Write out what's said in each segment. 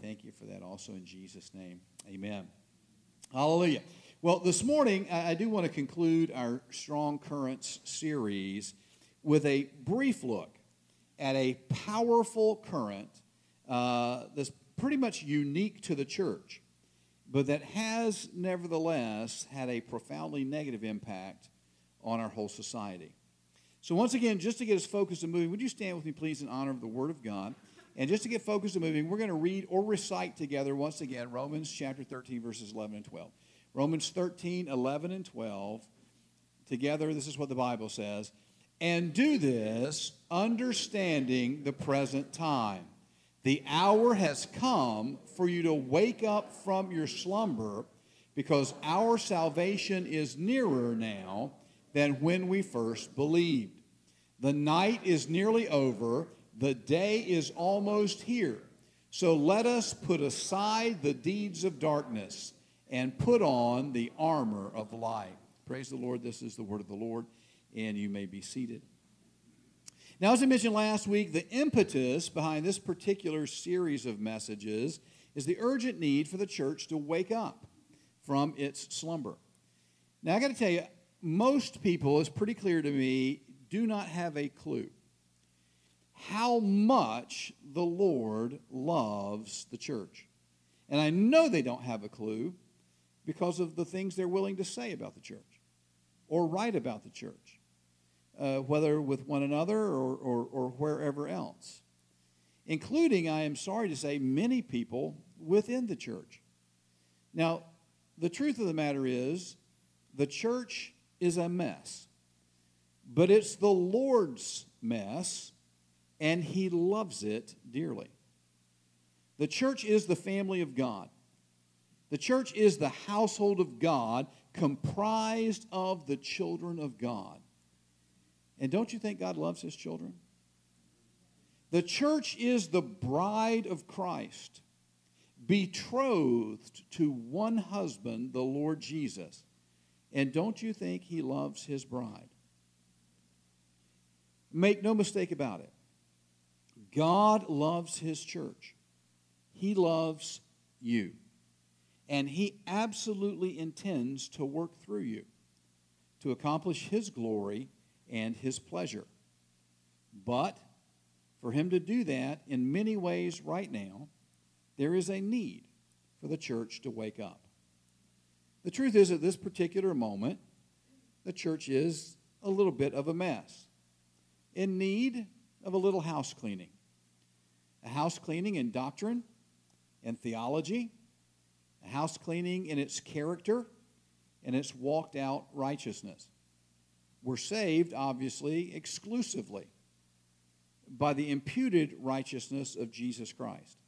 thank you for that also in Jesus' name. Amen. Hallelujah. Well, this morning, I do want to conclude our Strong Currents series with a brief look at a powerful current uh, that's pretty much unique to the church, but that has nevertheless had a profoundly negative impact on our whole society. So, once again, just to get us focused and moving, would you stand with me, please, in honor of the Word of God? And just to get focused and moving, we're going to read or recite together once again Romans chapter 13, verses 11 and 12. Romans 13, 11, and 12. Together, this is what the Bible says. And do this understanding the present time. The hour has come for you to wake up from your slumber because our salvation is nearer now than when we first believed. The night is nearly over, the day is almost here. So let us put aside the deeds of darkness and put on the armor of light. Praise the Lord. This is the word of the Lord, and you may be seated. Now, as I mentioned last week, the impetus behind this particular series of messages is the urgent need for the church to wake up from its slumber. Now, I got to tell you, most people, it's pretty clear to me, do not have a clue how much the Lord loves the church. And I know they don't have a clue because of the things they're willing to say about the church or write about the church uh, whether with one another or, or, or wherever else, including, I am sorry to say, many people within the church. Now, the truth of the matter is, the church is a mess, but it's the Lord's mess, and He loves it dearly. The church is the family of God. The church is the household of God comprised of the children of God. And don't you think God loves his children? The church is the bride of Christ, betrothed to one husband, the Lord Jesus. And don't you think he loves his bride? Make no mistake about it. God loves his church. He loves you. And he absolutely intends to work through you to accomplish his glory and his pleasure. But for him to do that in many ways right now, there is a need for the church to wake up. The truth is, at this particular moment, the church is a little bit of a mess, in need of a little house cleaning. A house cleaning in doctrine and theology, a house cleaning in its character and its walked out righteousness. We're saved, obviously, exclusively by the imputed righteousness of Jesus Christ.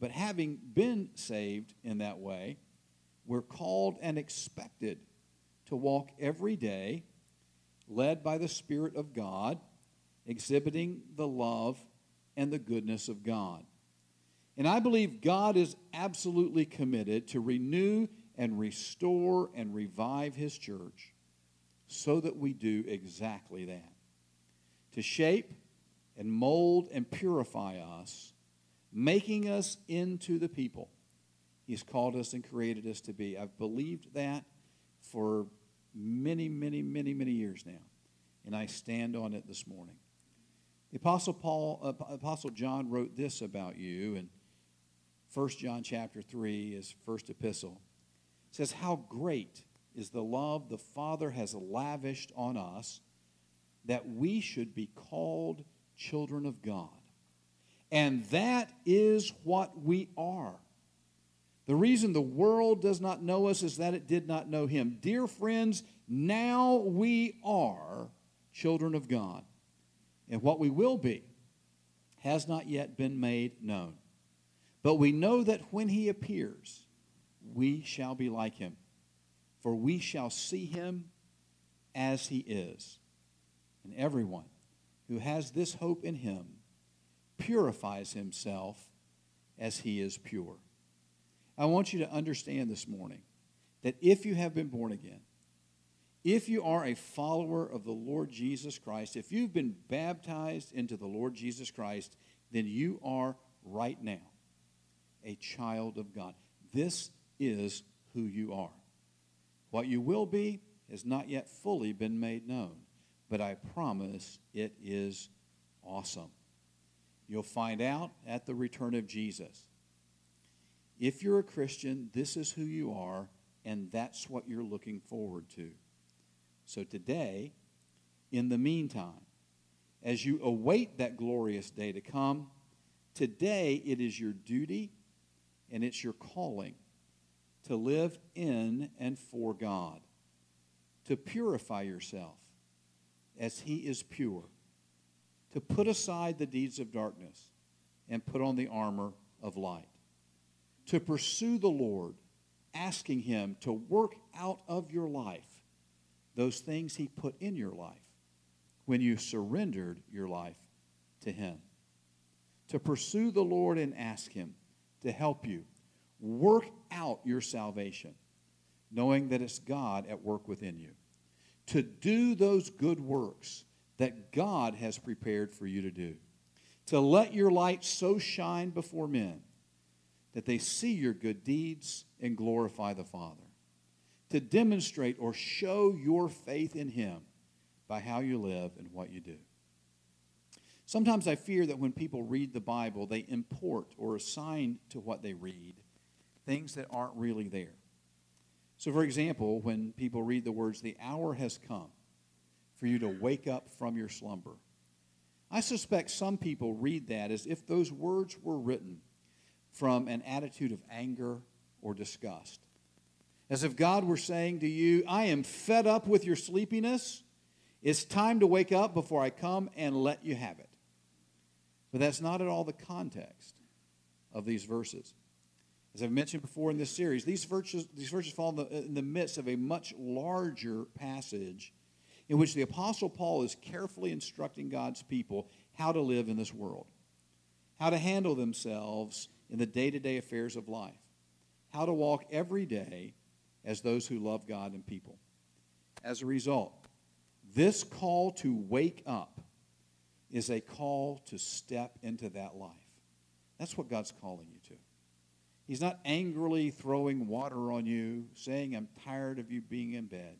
But having been saved in that way, we're called and expected to walk every day led by the Spirit of God, exhibiting the love and the goodness of God. And I believe God is absolutely committed to renew and restore and revive His church so that we do exactly that to shape and mold and purify us, making us into the people He's called us and created us to be. I've believed that for many, many, many, many years now, and I stand on it this morning. The Apostle Paul, uh, Apostle John wrote this about you in 1 John chapter 3, his first epistle. It says, How great is the love the Father has lavished on us that we should be called children of God. And that is what we are. The reason the world does not know us is that it did not know Him. Dear friends, now we are children of God. And what we will be has not yet been made known. But we know that when He appears, we shall be like Him for we shall see him as he is. And everyone who has this hope in him purifies himself as he is pure. I want you to understand this morning that if you have been born again, if you are a follower of the Lord Jesus Christ, if you've been baptized into the Lord Jesus Christ, then you are right now a child of God. This is who you are. What you will be has not yet fully been made known, but I promise it is awesome. You'll find out at the return of Jesus. If you're a Christian, this is who you are, and that's what you're looking forward to. So today, in the meantime, as you await that glorious day to come, today it is your duty and it's your calling to live in and for God, to purify yourself as He is pure, to put aside the deeds of darkness and put on the armor of light, to pursue the Lord, asking Him to work out of your life those things He put in your life when you surrendered your life to Him. To pursue the Lord and ask Him to help you work out your salvation, knowing that it's God at work within you. To do those good works that God has prepared for you to do. To let your light so shine before men that they see your good deeds and glorify the Father. To demonstrate or show your faith in Him by how you live and what you do. Sometimes I fear that when people read the Bible, they import or assign to what they read things that aren't really there. So, for example, when people read the words, the hour has come for you to wake up from your slumber, I suspect some people read that as if those words were written from an attitude of anger or disgust. As if God were saying to you, I am fed up with your sleepiness. It's time to wake up before I come and let you have it. But that's not at all the context of these verses. As I've mentioned before in this series, these verses, these verses fall in the, in the midst of a much larger passage in which the Apostle Paul is carefully instructing God's people how to live in this world, how to handle themselves in the day to day affairs of life, how to walk every day as those who love God and people. As a result, this call to wake up is a call to step into that life. That's what God's calling you to. He's not angrily throwing water on you, saying, I'm tired of you being in bed.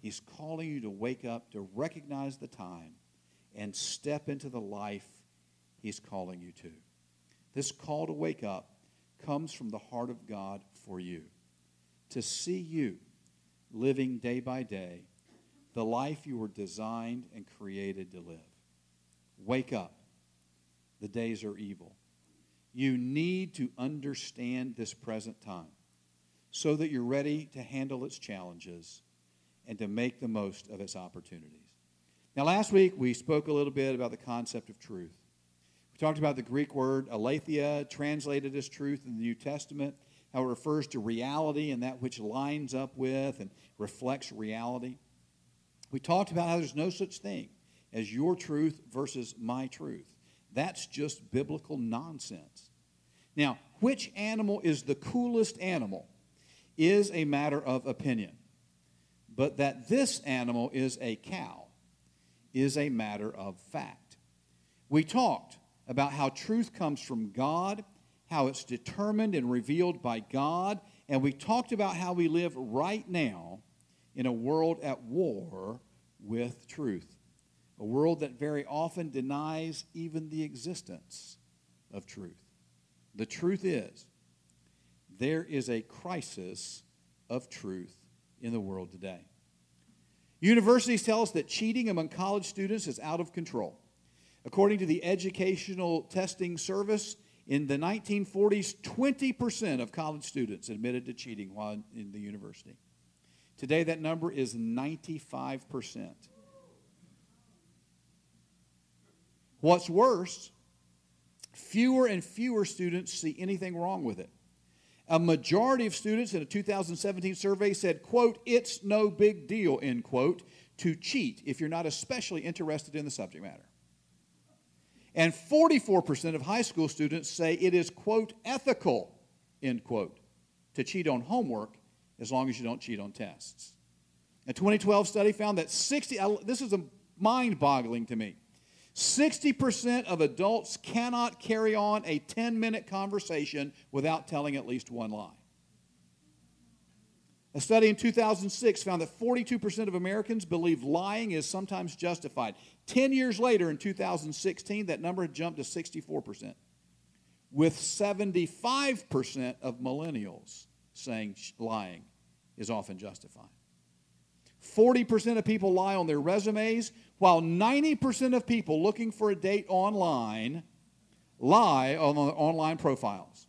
He's calling you to wake up, to recognize the time, and step into the life He's calling you to. This call to wake up comes from the heart of God for you. To see you living day by day the life you were designed and created to live. Wake up. The days are evil. You need to understand this present time so that you're ready to handle its challenges and to make the most of its opportunities. Now, last week we spoke a little bit about the concept of truth. We talked about the Greek word aletheia, translated as truth in the New Testament, how it refers to reality and that which lines up with and reflects reality. We talked about how there's no such thing as your truth versus my truth. That's just biblical nonsense. Now, which animal is the coolest animal is a matter of opinion. But that this animal is a cow is a matter of fact. We talked about how truth comes from God, how it's determined and revealed by God, and we talked about how we live right now in a world at war with truth a world that very often denies even the existence of truth. The truth is, there is a crisis of truth in the world today. Universities tell us that cheating among college students is out of control. According to the Educational Testing Service, in the 1940s, 20% of college students admitted to cheating while in the university. Today, that number is 95%. What's worse, fewer and fewer students see anything wrong with it. A majority of students in a 2017 survey said, quote, it's no big deal, end quote, to cheat if you're not especially interested in the subject matter. And 44% of high school students say it is, quote, ethical, end quote, to cheat on homework as long as you don't cheat on tests. A 2012 study found that 60, this is mind boggling to me. 60% of adults cannot carry on a 10 minute conversation without telling at least one lie. A study in 2006 found that 42% of Americans believe lying is sometimes justified. 10 years later, in 2016, that number had jumped to 64%, with 75% of millennials saying lying is often justified. 40% of people lie on their resumes, while 90% of people looking for a date online lie on their online profiles.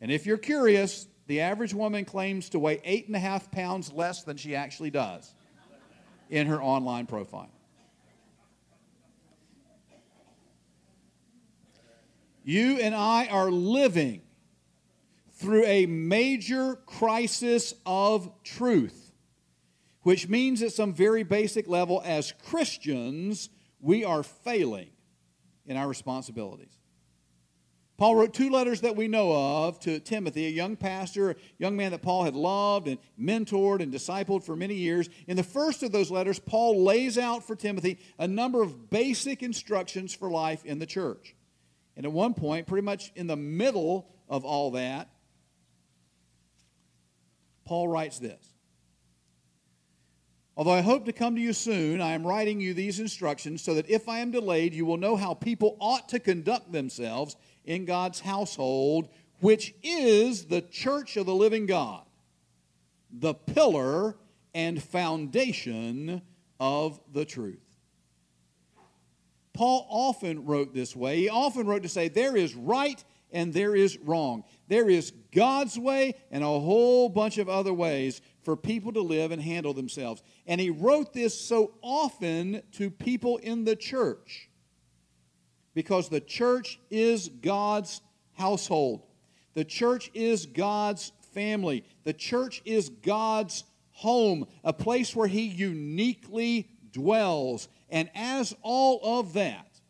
And if you're curious, the average woman claims to weigh eight and a half pounds less than she actually does in her online profile. You and I are living through a major crisis of truth, which means at some very basic level, as Christians, we are failing in our responsibilities. Paul wrote two letters that we know of to Timothy, a young pastor, a young man that Paul had loved and mentored and discipled for many years. In the first of those letters, Paul lays out for Timothy a number of basic instructions for life in the church. And at one point, pretty much in the middle of all that, Paul writes this Although I hope to come to you soon, I am writing you these instructions so that if I am delayed, you will know how people ought to conduct themselves in God's household, which is the church of the living God, the pillar and foundation of the truth. Paul often wrote this way. He often wrote to say, There is right and there is wrong. There is God's way and a whole bunch of other ways for people to live and handle themselves. And he wrote this so often to people in the church because the church is God's household. The church is God's family. The church is God's home, a place where he uniquely dwells. And as all of that,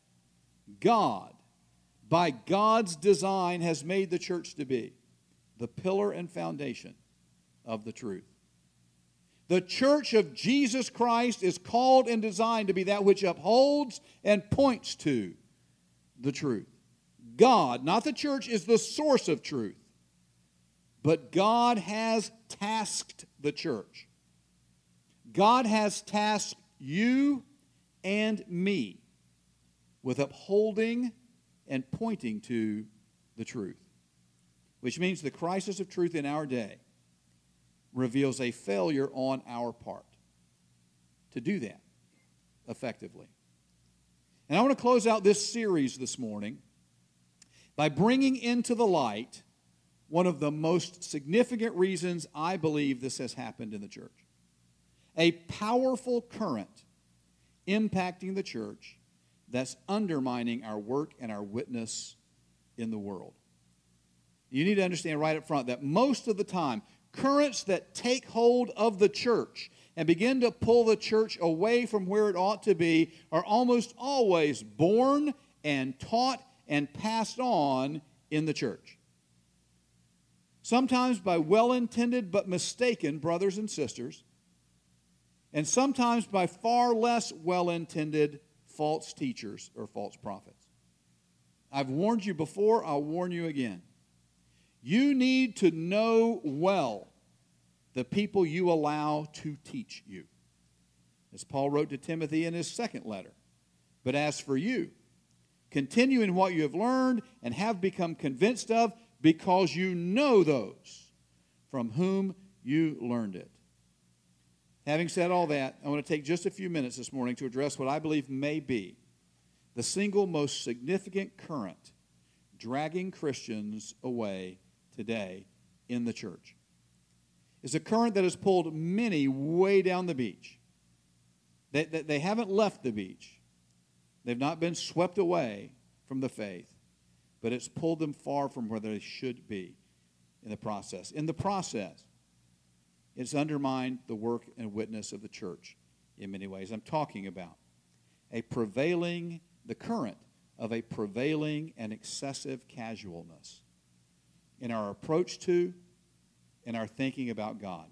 God by God's design, has made the church to be the pillar and foundation of the truth. The church of Jesus Christ is called and designed to be that which upholds and points to the truth. God, not the church, is the source of truth, but God has tasked the church. God has tasked you and me with upholding and pointing to the truth. Which means the crisis of truth in our day reveals a failure on our part to do that effectively. And I want to close out this series this morning by bringing into the light one of the most significant reasons I believe this has happened in the church. A powerful current impacting the church that's undermining our work and our witness in the world. You need to understand right up front that most of the time, currents that take hold of the church and begin to pull the church away from where it ought to be are almost always born and taught and passed on in the church. Sometimes by well intended but mistaken brothers and sisters, and sometimes by far less well intended false teachers or false prophets. I've warned you before, I'll warn you again. You need to know well the people you allow to teach you. As Paul wrote to Timothy in his second letter. But as for you, continue in what you have learned and have become convinced of, because you know those from whom you learned it. Having said all that, I want to take just a few minutes this morning to address what I believe may be the single most significant current dragging Christians away today in the church. It's a current that has pulled many way down the beach. They, they, they haven't left the beach, they've not been swept away from the faith, but it's pulled them far from where they should be in the process. In the process, it's undermined the work and witness of the church in many ways. I'm talking about a prevailing, the current of a prevailing and excessive casualness in our approach to and our thinking about God.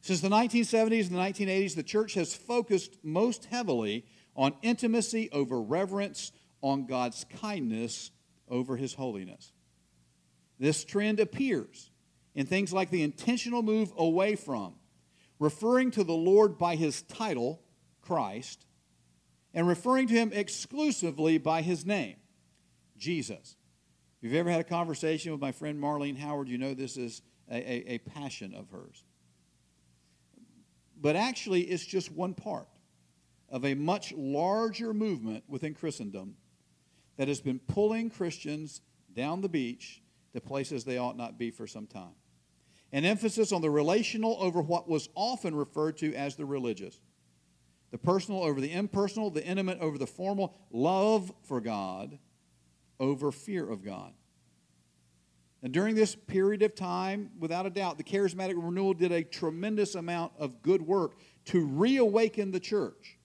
Since the 1970s and the 1980s, the church has focused most heavily on intimacy over reverence, on God's kindness over his holiness. This trend appears in things like the intentional move away from, referring to the Lord by his title, Christ, and referring to him exclusively by his name, Jesus. If you've ever had a conversation with my friend Marlene Howard, you know this is a, a, a passion of hers. But actually, it's just one part of a much larger movement within Christendom that has been pulling Christians down the beach to places they ought not be for some time. An emphasis on the relational over what was often referred to as the religious. The personal over the impersonal, the intimate over the formal, love for God over fear of God. And during this period of time, without a doubt, the charismatic renewal did a tremendous amount of good work to reawaken the church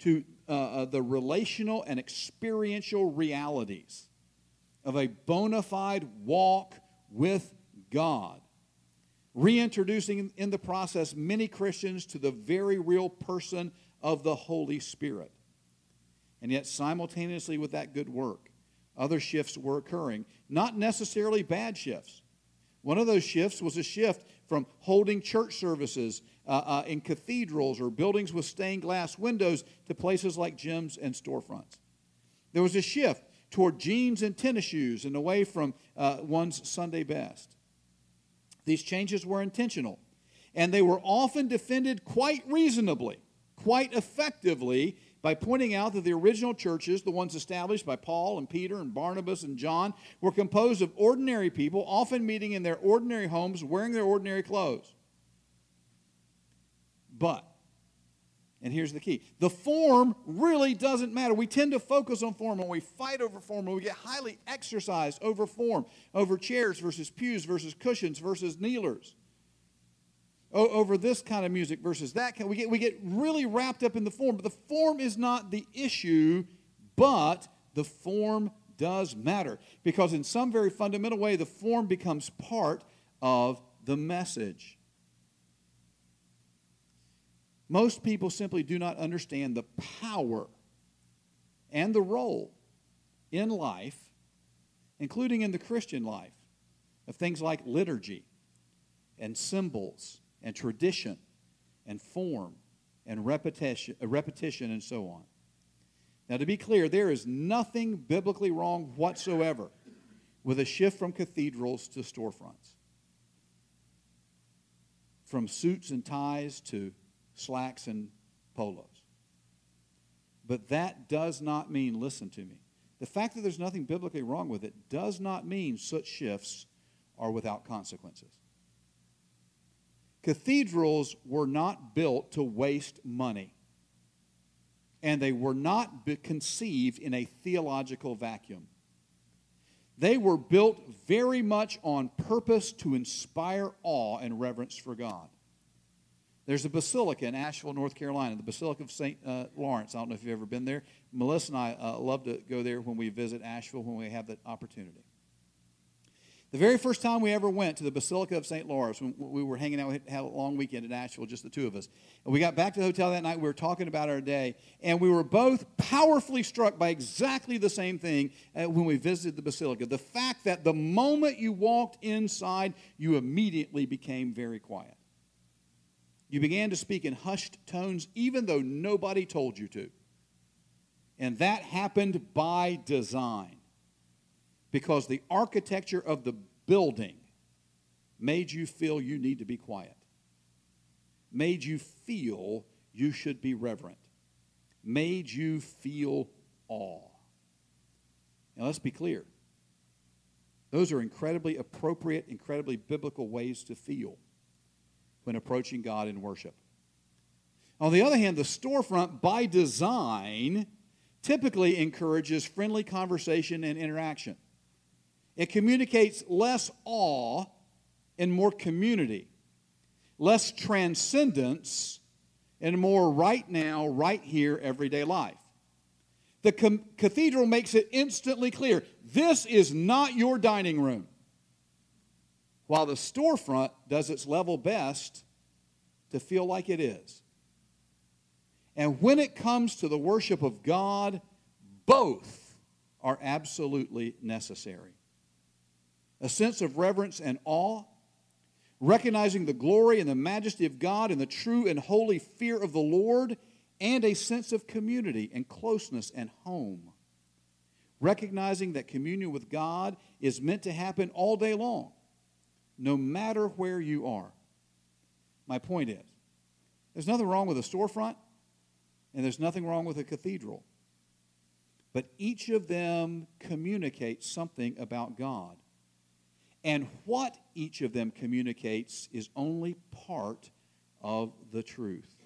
to uh, uh, the relational and experiential realities of a bona fide walk with God. Reintroducing in the process many Christians to the very real person of the Holy Spirit. And yet, simultaneously with that good work, other shifts were occurring, not necessarily bad shifts. One of those shifts was a shift from holding church services uh, uh, in cathedrals or buildings with stained glass windows to places like gyms and storefronts. There was a shift toward jeans and tennis shoes and away from uh, one's Sunday best. These changes were intentional, and they were often defended quite reasonably, quite effectively by pointing out that the original churches, the ones established by Paul and Peter and Barnabas and John, were composed of ordinary people, often meeting in their ordinary homes, wearing their ordinary clothes. But, and here's the key the form really doesn't matter. We tend to focus on form and we fight over form and we get highly exercised over form, over chairs versus pews versus cushions versus kneelers over this kind of music versus that kind. We get, we get really wrapped up in the form, but the form is not the issue, but the form does matter. Because in some very fundamental way, the form becomes part of the message. Most people simply do not understand the power and the role in life, including in the Christian life, of things like liturgy and symbols and tradition and form and repetition, uh, repetition and so on. Now, to be clear, there is nothing biblically wrong whatsoever with a shift from cathedrals to storefronts, from suits and ties to slacks and polos. But that does not mean, listen to me, the fact that there's nothing biblically wrong with it does not mean such shifts are without consequences. Cathedrals were not built to waste money, and they were not conceived in a theological vacuum. They were built very much on purpose to inspire awe and reverence for God. There's a basilica in Asheville, North Carolina, the Basilica of St. Uh, Lawrence. I don't know if you've ever been there. Melissa and I uh, love to go there when we visit Asheville when we have the opportunity. The very first time we ever went to the Basilica of St. Lawrence, when we were hanging out, we had a long weekend in Asheville, just the two of us. And we got back to the hotel that night, we were talking about our day, and we were both powerfully struck by exactly the same thing uh, when we visited the Basilica. The fact that the moment you walked inside, you immediately became very quiet. You began to speak in hushed tones, even though nobody told you to. And that happened by design because the architecture of the building made you feel you need to be quiet, made you feel you should be reverent, made you feel awe. Now, let's be clear. Those are incredibly appropriate, incredibly biblical ways to feel when approaching God in worship. On the other hand, the storefront, by design, typically encourages friendly conversation and interaction. It communicates less awe and more community, less transcendence and more right now, right here, everyday life. The com- cathedral makes it instantly clear this is not your dining room. While the storefront does its level best to feel like it is. And when it comes to the worship of God, both are absolutely necessary. A sense of reverence and awe, recognizing the glory and the majesty of God and the true and holy fear of the Lord, and a sense of community and closeness and home. Recognizing that communion with God is meant to happen all day long, no matter where you are. My point is, there's nothing wrong with a storefront and there's nothing wrong with a cathedral. But each of them communicates something about God. And what each of them communicates is only part of the truth.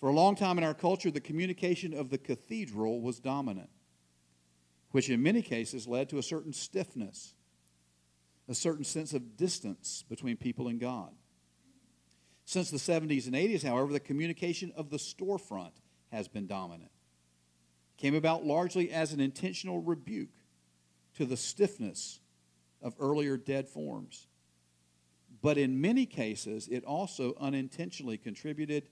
For a long time in our culture, the communication of the cathedral was dominant, which in many cases led to a certain stiffness, a certain sense of distance between people and God. Since the 70s and 80s, however, the communication of the storefront has been dominant. Came about largely as an intentional rebuke to the stiffness of earlier dead forms. But in many cases, it also unintentionally contributed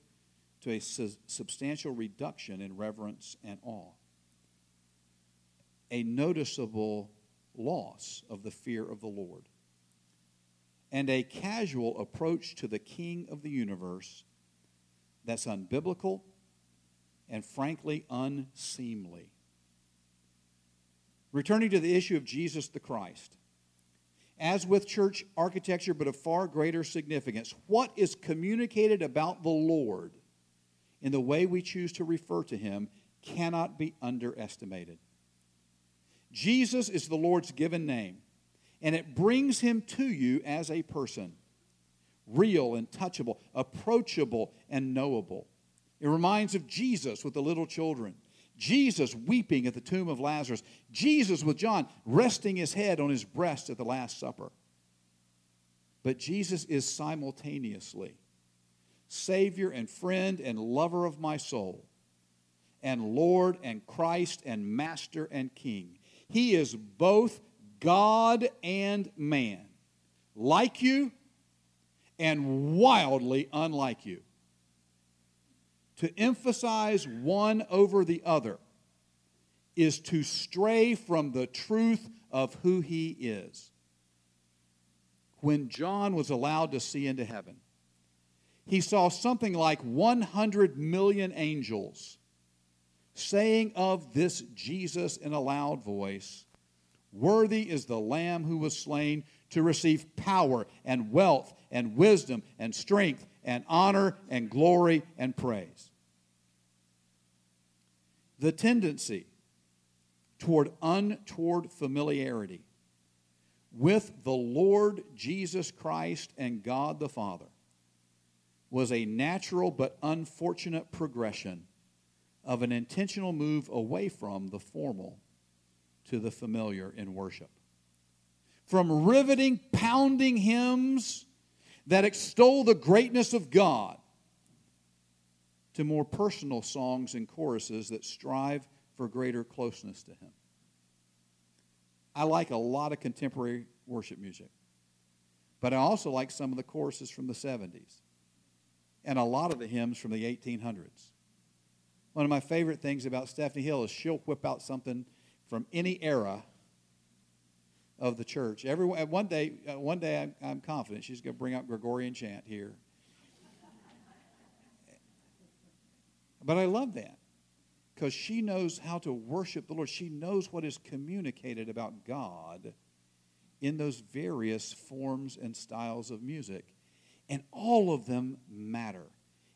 to a su- substantial reduction in reverence and awe, a noticeable loss of the fear of the Lord and a casual approach to the King of the universe that's unbiblical and frankly unseemly. Returning to the issue of Jesus the Christ, as with church architecture, but of far greater significance, what is communicated about the Lord in the way we choose to refer to him cannot be underestimated. Jesus is the Lord's given name and it brings him to you as a person real and touchable, approachable and knowable. It reminds of Jesus with the little children, Jesus weeping at the tomb of Lazarus, Jesus with John resting his head on his breast at the Last Supper. But Jesus is simultaneously Savior and friend and lover of my soul, and Lord and Christ and Master and King. He is both God and man, like you and wildly unlike you. To emphasize one over the other is to stray from the truth of who he is. When John was allowed to see into heaven, he saw something like 100 million angels saying of this Jesus in a loud voice, Worthy is the Lamb who was slain to receive power and wealth and wisdom and strength and honor and glory and praise. The tendency toward untoward familiarity with the Lord Jesus Christ and God the Father was a natural but unfortunate progression of an intentional move away from the formal to the familiar in worship. From riveting, pounding hymns that extol the greatness of God to more personal songs and choruses that strive for greater closeness to Him. I like a lot of contemporary worship music, but I also like some of the choruses from the 70s and a lot of the hymns from the 1800s. One of my favorite things about Stephanie Hill is she'll whip out something from any era of the church. Every, one day, uh, one day I'm, I'm confident she's going to bring out Gregorian chant here. But I love that because she knows how to worship the Lord. She knows what is communicated about God in those various forms and styles of music. And all of them matter.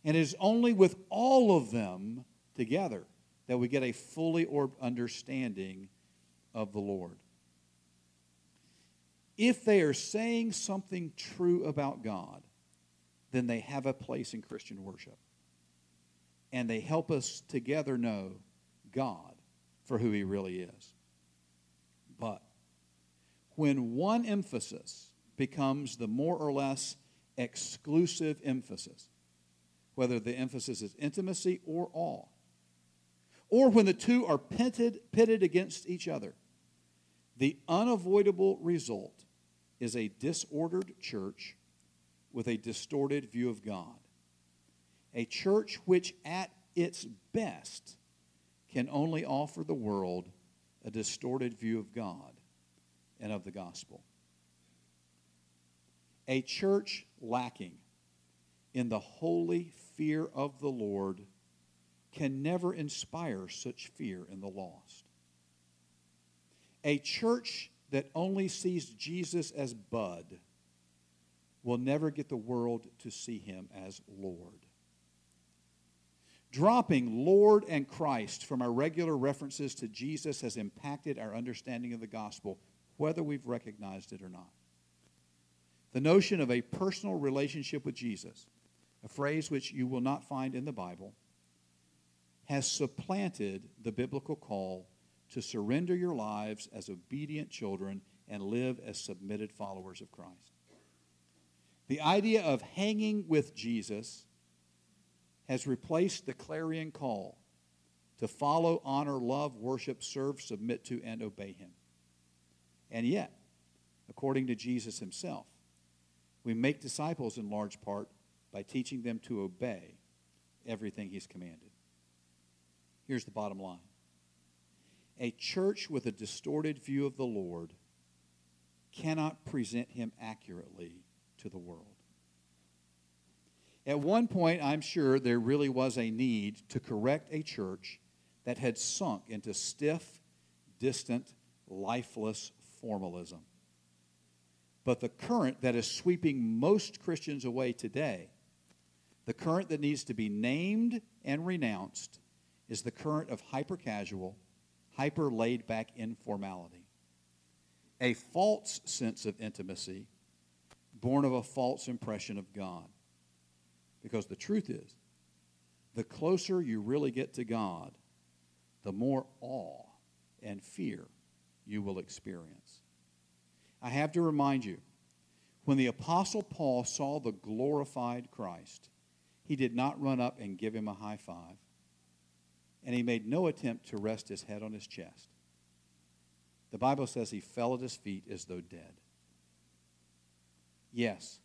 And it is only with all of them together that we get a fully orbed understanding of the Lord. If they are saying something true about God, then they have a place in Christian worship. And they help us together know God for who He really is. But when one emphasis becomes the more or less exclusive emphasis, whether the emphasis is intimacy or awe, or when the two are pitted, pitted against each other. The unavoidable result is a disordered church with a distorted view of God. A church which, at its best, can only offer the world a distorted view of God and of the gospel. A church lacking in the holy fear of the Lord can never inspire such fear in the lost. A church that only sees Jesus as Bud will never get the world to see him as Lord. Dropping Lord and Christ from our regular references to Jesus has impacted our understanding of the gospel, whether we've recognized it or not. The notion of a personal relationship with Jesus, a phrase which you will not find in the Bible, has supplanted the biblical call to surrender your lives as obedient children and live as submitted followers of Christ. The idea of hanging with Jesus has replaced the clarion call to follow, honor, love, worship, serve, submit to, and obey Him. And yet, according to Jesus Himself, we make disciples in large part by teaching them to obey everything He's commanded. Here's the bottom line a church with a distorted view of the Lord cannot present Him accurately to the world. At one point, I'm sure there really was a need to correct a church that had sunk into stiff, distant, lifeless formalism. But the current that is sweeping most Christians away today, the current that needs to be named and renounced, is the current of hyper casual, hyper laid back informality. A false sense of intimacy born of a false impression of God. Because the truth is, the closer you really get to God, the more awe and fear you will experience. I have to remind you, when the Apostle Paul saw the glorified Christ, he did not run up and give him a high five, and he made no attempt to rest his head on his chest. The Bible says he fell at his feet as though dead. Yes,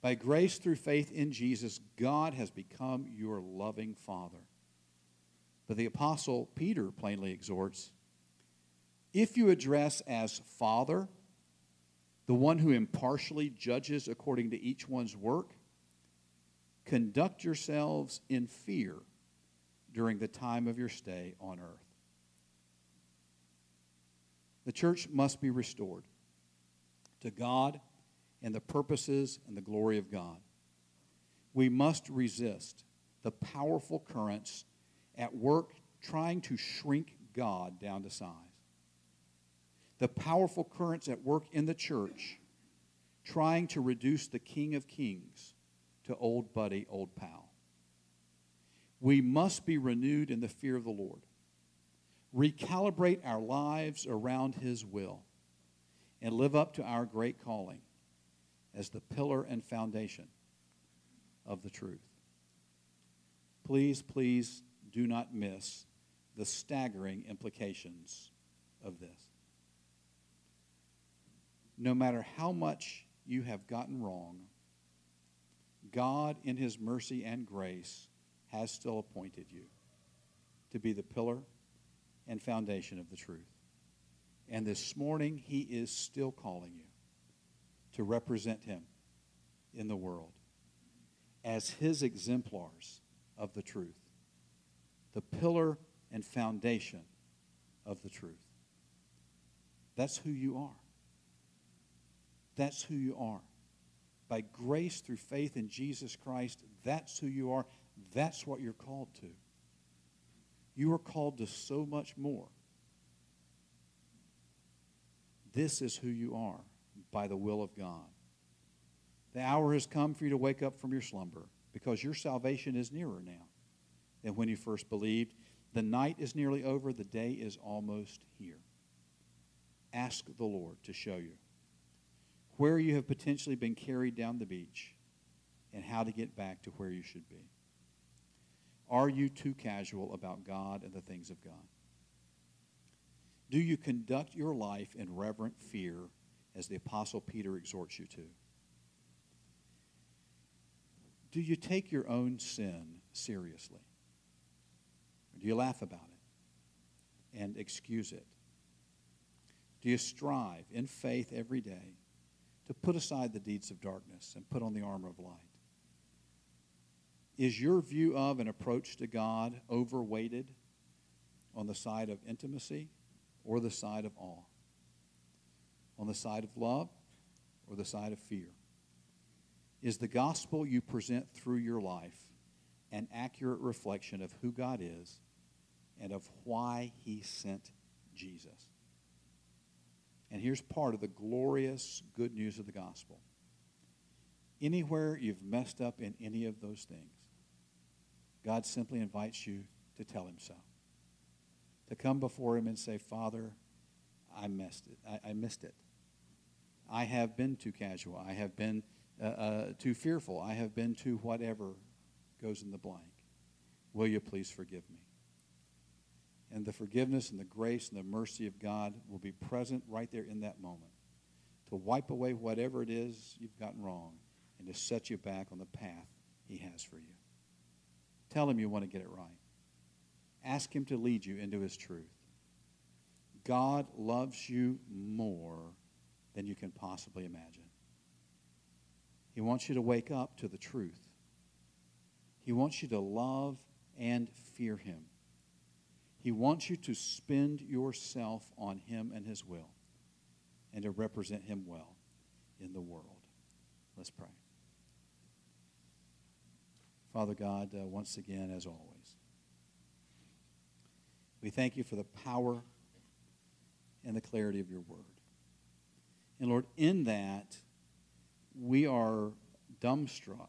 by grace through faith in Jesus, God has become your loving Father. But the Apostle Peter plainly exhorts if you address as Father the one who impartially judges according to each one's work, conduct yourselves in fear during the time of your stay on earth. The church must be restored to God and the purposes and the glory of God. We must resist the powerful currents at work trying to shrink God down to size. The powerful currents at work in the church trying to reduce the King of Kings to old buddy, old pal. We must be renewed in the fear of the Lord, recalibrate our lives around His will, and live up to our great calling as the pillar and foundation of the truth. Please, please do not miss the staggering implications of this. No matter how much you have gotten wrong, God, in His mercy and grace, has still appointed you to be the pillar and foundation of the truth. And this morning, He is still calling you to represent him in the world as his exemplars of the truth, the pillar and foundation of the truth. That's who you are. That's who you are. By grace through faith in Jesus Christ, that's who you are. That's what you're called to. You are called to so much more. This is who you are by the will of God. The hour has come for you to wake up from your slumber because your salvation is nearer now than when you first believed. The night is nearly over, the day is almost here. Ask the Lord to show you where you have potentially been carried down the beach and how to get back to where you should be. Are you too casual about God and the things of God? Do you conduct your life in reverent fear as the Apostle Peter exhorts you to? Do you take your own sin seriously? Or Do you laugh about it and excuse it? Do you strive in faith every day to put aside the deeds of darkness and put on the armor of light? Is your view of and approach to God overweighted on the side of intimacy or the side of awe? On the side of love or the side of fear? Is the gospel you present through your life an accurate reflection of who God is and of why he sent Jesus? And here's part of the glorious good news of the gospel. Anywhere you've messed up in any of those things, God simply invites you to tell him so. To come before him and say, Father, I missed it. I, I missed it. I have been too casual. I have been uh, uh, too fearful. I have been too whatever goes in the blank. Will you please forgive me? And the forgiveness and the grace and the mercy of God will be present right there in that moment to wipe away whatever it is you've gotten wrong and to set you back on the path He has for you. Tell Him you want to get it right. Ask Him to lead you into His truth. God loves you more than you can possibly imagine. He wants you to wake up to the truth. He wants you to love and fear Him. He wants you to spend yourself on Him and His will and to represent Him well in the world. Let's pray. Father God, uh, once again, as always, we thank you for the power and the clarity of your word. And Lord, in that, we are dumbstruck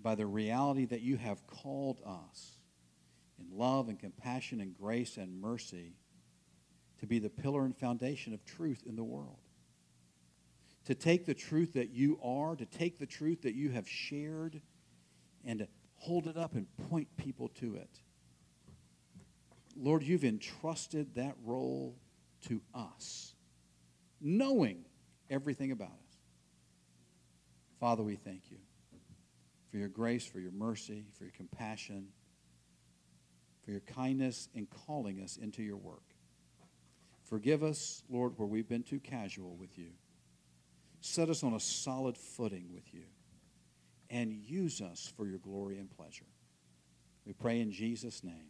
by the reality that you have called us in love and compassion and grace and mercy to be the pillar and foundation of truth in the world. To take the truth that you are, to take the truth that you have shared, and to hold it up and point people to it. Lord, you've entrusted that role to us, knowing everything about us. Father, we thank you for your grace, for your mercy, for your compassion, for your kindness in calling us into your work. Forgive us, Lord, where we've been too casual with you. Set us on a solid footing with you and use us for your glory and pleasure. We pray in Jesus' name.